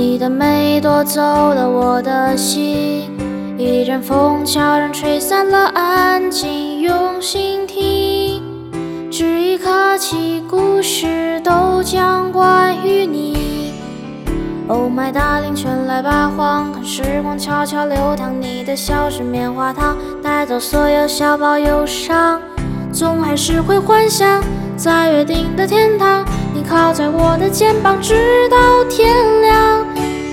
你的美夺走了我的心，一阵风悄然吹散了安静，用心听，这一刻起，故事都将关于你。Oh my darling，全来吧，荒看时光悄悄流淌，你的笑是棉花糖，带走所有小宝忧伤，总还是会幻想在约定的天堂，你靠在我的肩膀，直到天亮。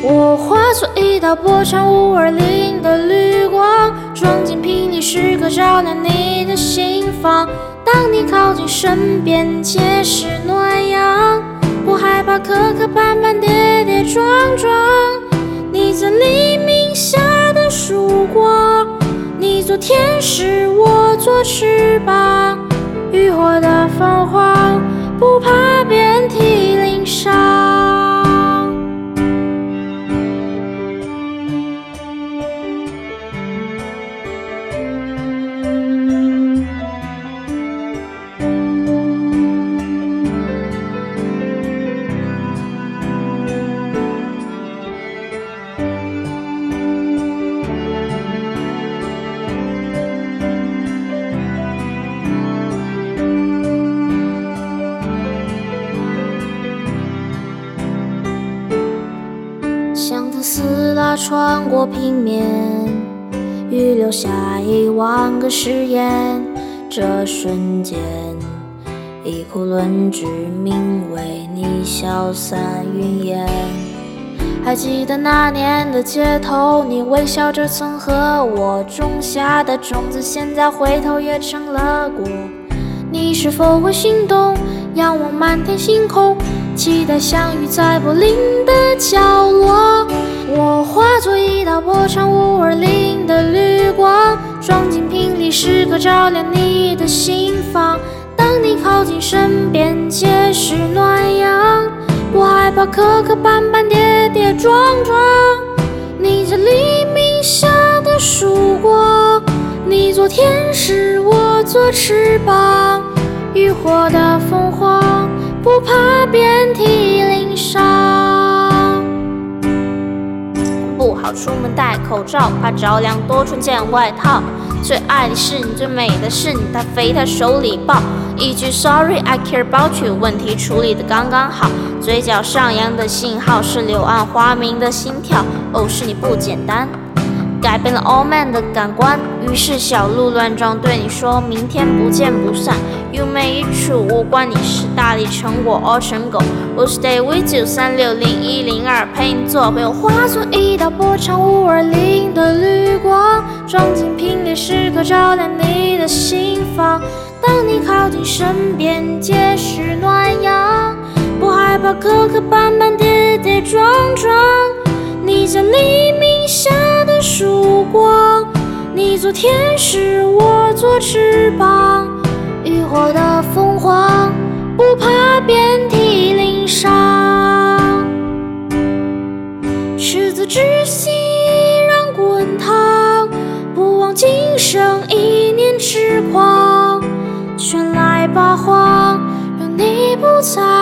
我化作一道波长五二零的绿光，装进瓶里，时刻照亮你的心房。当你靠近身边，皆是暖阳，不害怕磕磕绊绊、跌跌撞撞。你在黎明下的曙光，你做天使，我做翅膀，浴火的凤凰，不怕遍体鳞伤。拉穿过平面，预留下一万个誓言。这瞬间，一库论据名为你消散云烟。还记得那年的街头，你微笑着曾和我种下的种子，现在回头也成了果。你是否会心动？仰望满天星空，期待相遇在柏林的角落。我化作一道波长五二零的绿光，装进瓶里，时刻照亮你的心房。当你靠近身边，皆是暖阳，不害怕磕磕绊绊、跌跌撞撞。你这黎明下的曙光，你做天使，我做翅膀。浴火的凤凰，不怕遍体鳞伤。出门戴口罩，怕着凉多穿件外套。最爱的是你，最美的是你，他肥他手里抱。一句 Sorry I care about you，问题处理的刚刚好。嘴角上扬的信号是柳暗花明的心跳。哦，是你不简单。改变了 All Man 的感官，于是小鹿乱撞，对你说明天不见不散。You may true，无关你是大力成果 or 成狗。我 Stay with you，三六零一零二陪你做朋友。化作一道波长五二零的绿光，装进瓶里，时刻照亮你的心房。当你靠近身边，皆是暖阳，不害怕磕磕绊绊、跌跌撞撞。你在黎明，做天使，我做翅膀。浴火的凤凰，不怕遍体鳞伤。赤子之心依然滚烫，不忘今生一念痴狂。全来八，荒，若你不在。